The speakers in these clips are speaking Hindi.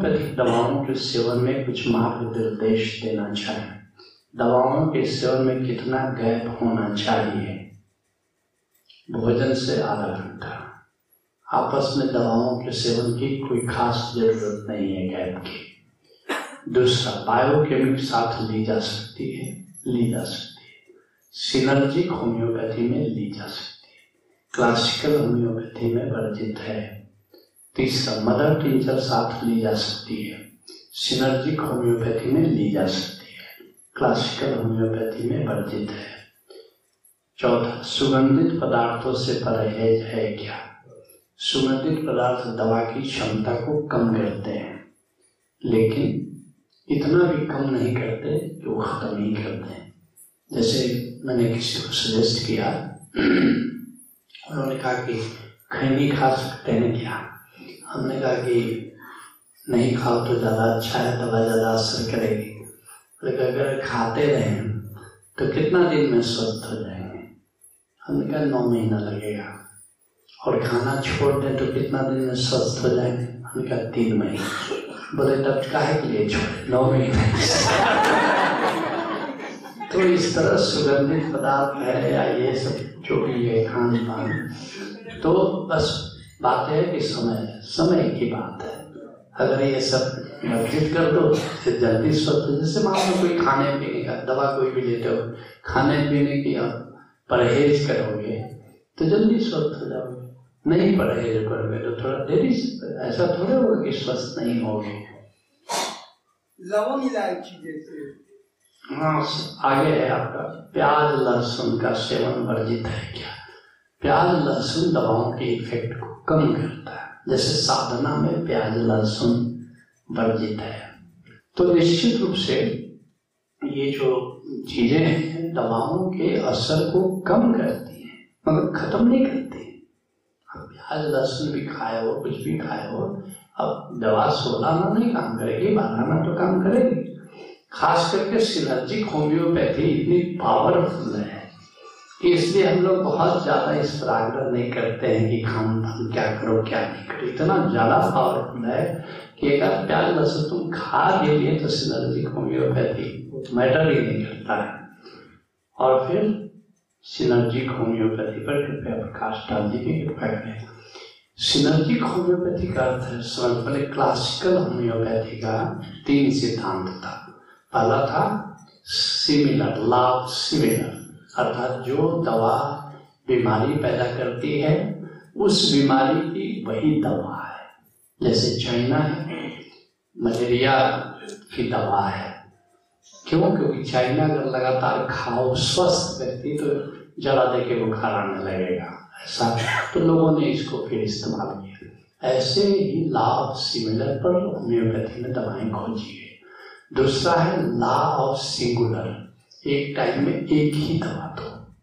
होम्योपैथिक दवाओं के सेवन में कुछ मार्ग निर्देश देना चाहिए। दवाओं के सेवन में कितना गैप होना चाहिए? भोजन से आधा घंटा। आपस में दवाओं के सेवन की कोई खास ज़रूरत नहीं है गैप की। दूसरा बायोकेमिक साथ ली जा सकती है, ली जा सकती है। सिनर्जिक होम्योपैथी में ली जा सकती है। क्लासिकल होम्योपैथी में वर्जित है। तीसरा मदर टीचर साथ ली जा सकती है। सिनर्जिक होम्योपैथी में ली जा सकती है। क्लासिकल होम्योपैथी में वर्जित है। चौथा, सुगंधित पदार्थों से परहेज है क्या? सुगंधित पदार्थ दवा की क्षमता को कम करते हैं, लेकिन इतना भी कम नहीं करते कि वो खत्म ही करते हैं। जैसे मैंने किसी को सजेस्ट किया उन्होंने कहा कि खैनी खा सकते हैं क्या? हमने कहा कि नहीं खाओ तो ज़्यादा अच्छा है, दवा ज़्यादा असर करेगी। लेकिन अगर खाते रहें तो कितना दिन में स्वस्थ हो जाएँगे? हमने कहा नौ महीना लगेगा। और खाना छोड़ दें तो कितना दिन में स्वस्थ हो जाएँगे? हमने कहा तीन महीने। बोले, तब काहे के लिए छोड़े? नौ महीने। तो इस तरह सुगंधित पदार्थ है या ये सब जो भी है खान पान तो बस बात है कि समय समय की बात है। अगर ये सब वर्जित कर दो फिर जल्दी स्वस्थ जैसे मान लो कोई खाने पीने का दवा कोई भी लेते हो खाने पीने की आप परहेज करोगे तो जल्दी स्वस्थ हो जाओगे। नहीं परहेज करोगे तो थोड़ा देरी ऐसा थोड़ा होगा कि स्वस्थ नहीं होगे। लवंग इलायची जैसे। हाँ आगे है आपका। प्याज लहसुन का सेवन वर्जित है क्या? प्याज लहसुन दवाओं के इफ़ेक्ट को कम करता है। जैसे साधना में प्याज लहसुन वर्जित है। तो निश्चित रूप से ये जो चीज़ें हैं दवाओं के असर को कम करती हैं, मगर खत्म नहीं करती। अब प्याज लहसुन भी खाए हो कुछ भी खाए हो अब दवा सोलह ना नहीं काम करेगी बारह ना तो काम करेगी। खास करके सिनर्जिक होम्योपैथी इतनी पावरफुल है। इसलिए हम लोग बहुत ज़्यादा इस पर आग्रह नहीं करते हैं कि खान पान क्या करो, क्या नहीं करो। इतना ज़्यादा पावरफुल है कि अगर प्याज लहसुन तुम खा के लिए तो सिनर्जिक होम्योपैथी मैटर ही नहीं करता है। और फिर सिनर्जिक होम्योपैथी पर कृपया प्रकाश डाल दीजिए, कृपया करें। सिनर्जिक होम्योपैथी का अर्थ है समझ पहले क्लासिकल होम्योपैथी का तीन सिद्धांत था। पहला था सिमिलर लाभ सिमिलर अर्थात जो दवा बीमारी पैदा करती है, उस बीमारी की वही दवा है। जैसे चाइना है, मलेरिया की दवा है। क्यों? क्योंकि चाइना अगर लगातार खाओ, स्वस्थ व्यक्ति तो जला दे के बुखार आने लगेगा, ऐसा। तो लोगों ने इसको फिर इस्तेमाल किया। ऐसे ही लाभ सिमिलर पर होम्योपैथी ने दवाएँ खोजी है दूसरा है लॉ ऑफ़ सिंगुलर एक टाइम में एक ही दवा दो।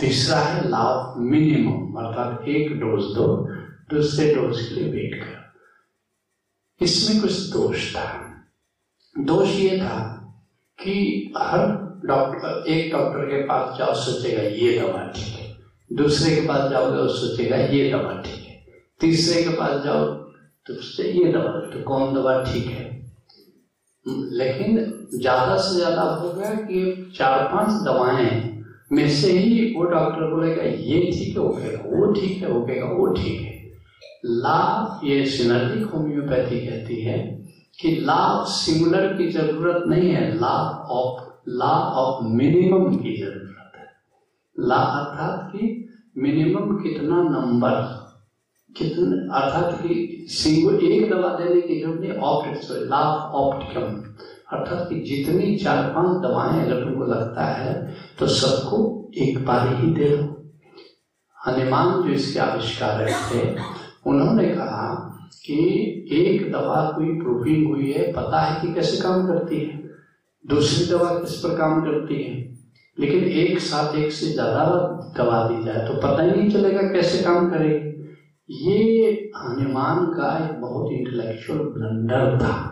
तीसरा है लाभ मिनिमम अर्थात एक डोज दो दूसरे डोज के लिए वेट करो। इसमें कुछ दोष था। दोष ये था कि हर डॉक्टर एक डॉक्टर के पास जाओ, सोचेगा, ये दवा ठीक है। दूसरे के पास जाओगे, वो सोचेगा, ये दवा ठीक है। तीसरे के पास जाओ तो उससे ये दवा तो कौन दवा ठीक है? लेकिन ज़्यादा से ज़्यादा हो गया कि चार पाँच दवाएँ में से ही वो डॉक्टर बोलेगा, ये ठीक है होगा वो ठीक है होगा वो ठीक है। लाभ ये सिनर्जिक होम्योपैथी कहती है कि लाभ सिंगुलर की ज़रूरत नहीं है, लाभ ऑफ़ ला ऑफ़ मिनिमम की ज़रूरत है। ला अर्थात कि मिनिमम कितना नंबर, कितने, अर्थात कि सिंगल, एक दवा देने की ज़रूरत नहीं ऑप्ट लाभ ऑप्टिकम। अर्थात कि जितनी चार पाँच दवाएँ अगर तुमको लगता है तो सबको एक बार ही दे दो। हनुमान जो इसके आविष्कारक थे उन्होंने कहा कि एक दवा कोई प्रूविंग हुई है, पता है कि कैसे काम करती है? दूसरी दवा किस पर काम करती है? लेकिन एक साथ एक से ज़्यादा दवा दी जाए तो पता ही नहीं चलेगा कैसे काम करेगी। ये हनुमान का एक बहुत इंटेलेक्चुअल ब्लंडर था।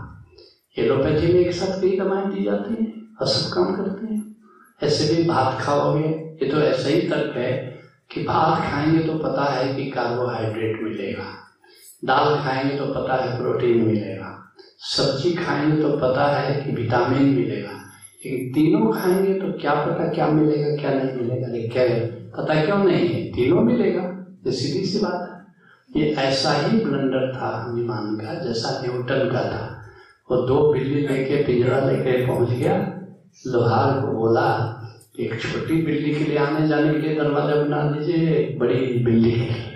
एलोपैथी में एक साथ कई दवाएँ दी जाती हैं और सब काम करते हैं। ऐसे भी भात खाओगे, ये तो ऐसा ही तर्क है कि भात खाएँगे तो पता है कि कार्बोहाइड्रेट मिलेगा। दाल खाएँगे तो पता है प्रोटीन मिलेगा। सब्ज़ी खाएँगे तो पता है कि विटामिन मिलेगा। लेकिन तीनों खाएँगे तो क्या पता क्या मिलेगा, क्या नहीं मिलेगा? लेकिन पता क्यों नहीं है? तीनों मिलेगा। ये सीधी सी बात है। ये ऐसा ही ब्लंडर था हनुमान का, जैसा न्यूटन का था। वो दो बिल्ली लेके, पिंजरा लेके पहुँच गया। लोहार को बोला, एक छोटी बिल्ली के लिए आने जाने के लिए दरवाज़ा बना दीजिए एक बड़ी बिल्ली के लिए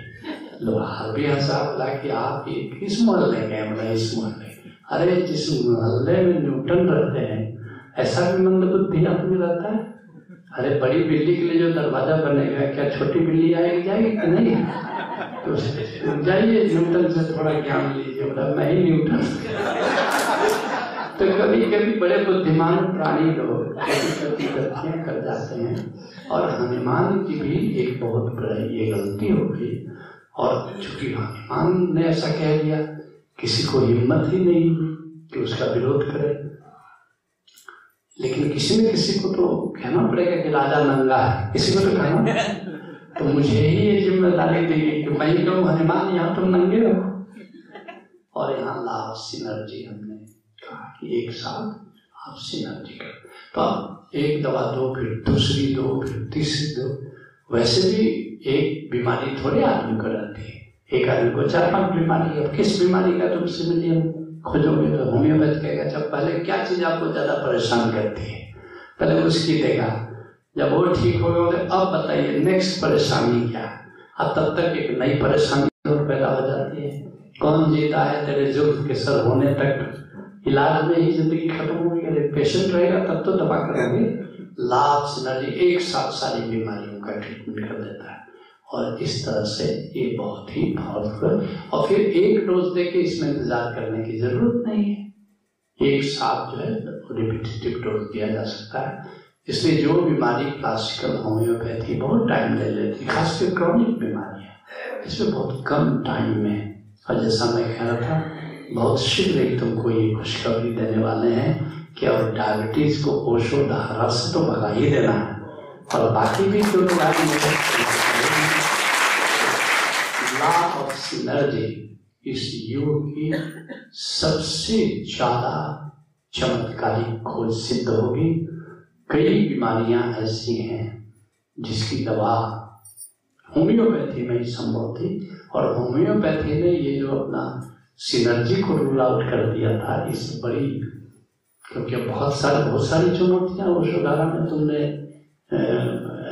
लोहार भी हंसा, बोला कि आप ये किस मोहल्ले गए बोला, इस मोहल्ले अरे, जिस मोहल्ले में न्यूटन रहते हैं, ऐसा भी मंद बुद्धि आदमी रहता है? अरे, बड़ी बिल्ली के लिए जो दरवाज़ा बनेगा, क्या छोटी बिल्ली आएगी, जाएगी कि नहीं? तो जाइए, न्यूटन से थोड़ा ज्ञान लीजिए। बोला, मैं ही न्यूटन तो कभी कभी बड़े बुद्धिमान प्राणी लोग कभी कभी गलतियाँ कर जाते हैं और हनुमान की भी एक बहुत बड़ी ये गलती हो गई और चूँकि हनुमान ने ऐसा कह दिया, किसी को हिम्मत ही नहीं हुई कि उसका विरोध करे। लेकिन किसी न किसी को तो कहना पड़ेगा कि राजा नंगा है, किसी को तो कहना तो मुझे ही ये ज़िम्मेदारी दी गई कि मैं कहूँ, हनुमान, यहाँ तुम नंगे हो और यहाँ लाभ सिनर्जी हमने। कि एक साथ आप सिनर्जी कर तो आप एक दवा दो, फिर दूसरी दो, फिर तीसरी दो। वैसे भी एक बीमारी थोड़े आदमी को रहती है। एक आदमी को चार पाँच बीमारी, अब किस बीमारी का तुम सिमिलियन खोजोगे तो होम्योपैथ कहेगा जब पहले क्या चीज़ आपको ज़्यादा परेशान करती है? पहले उसकी देगा जब वो ठीक हो गए तो अब बताइए नेक्स्ट परेशानी क्या? अब तब तक एक नई परेशानी और पैदा हो जाती है। कौन जीता है तेरे जुल्फ के सर होने तक? इलाज में ही ज़िंदगी खत्म होगी अरे पेशेंट रहेगा, तब तो दबा करोगे लाभ सिनर्जी एक साथ सारी बीमारियों का ट्रीटमेंट कर देता है। और इस तरह से ये बहुत ही पावरफुल और फिर एक डोज दे के इसमें इंतज़ार करने की ज़रूरत नहीं है। एक साथ जो है रिपीटेटिव डोज दिया जा सकता है। इसलिए जो बीमारी क्लासिकल होम्योपैथी बहुत टाइम ले लेती है, खासकर क्रॉनिक बीमारियाँ। इसमें बहुत कम टाइम में, और जैसा मैं कह रहा था बहुत शीघ्र ही तुमको ये खुशखबरी देने वाले हैं कि और डायबिटीज़ को पोषो, धारा से तो भगा ही देना है। और बाकी भी जो लोग सिनर्जी इस युग की सबसे ज़्यादा चमत्कारी खोज सिद्ध होगी। कई बीमारियाँ ऐसी हैं जिसकी दवा होम्योपैथी में ही संभव थी। और होम्योपैथी ने ये जो अपना सिनर्जी को रूल आउट कर दिया था इस बड़ी, क्योंकि बहुत सारी बहुत सारी चुनौतियाँ उस उदाहरण में तुमने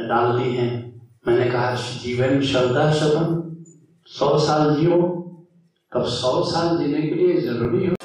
डाल दी हैं। मैंने कहा, जीवन श्रद्धा शबन सौ साल जियो, तब सौ साल जीने के लिए ज़रूरी हो।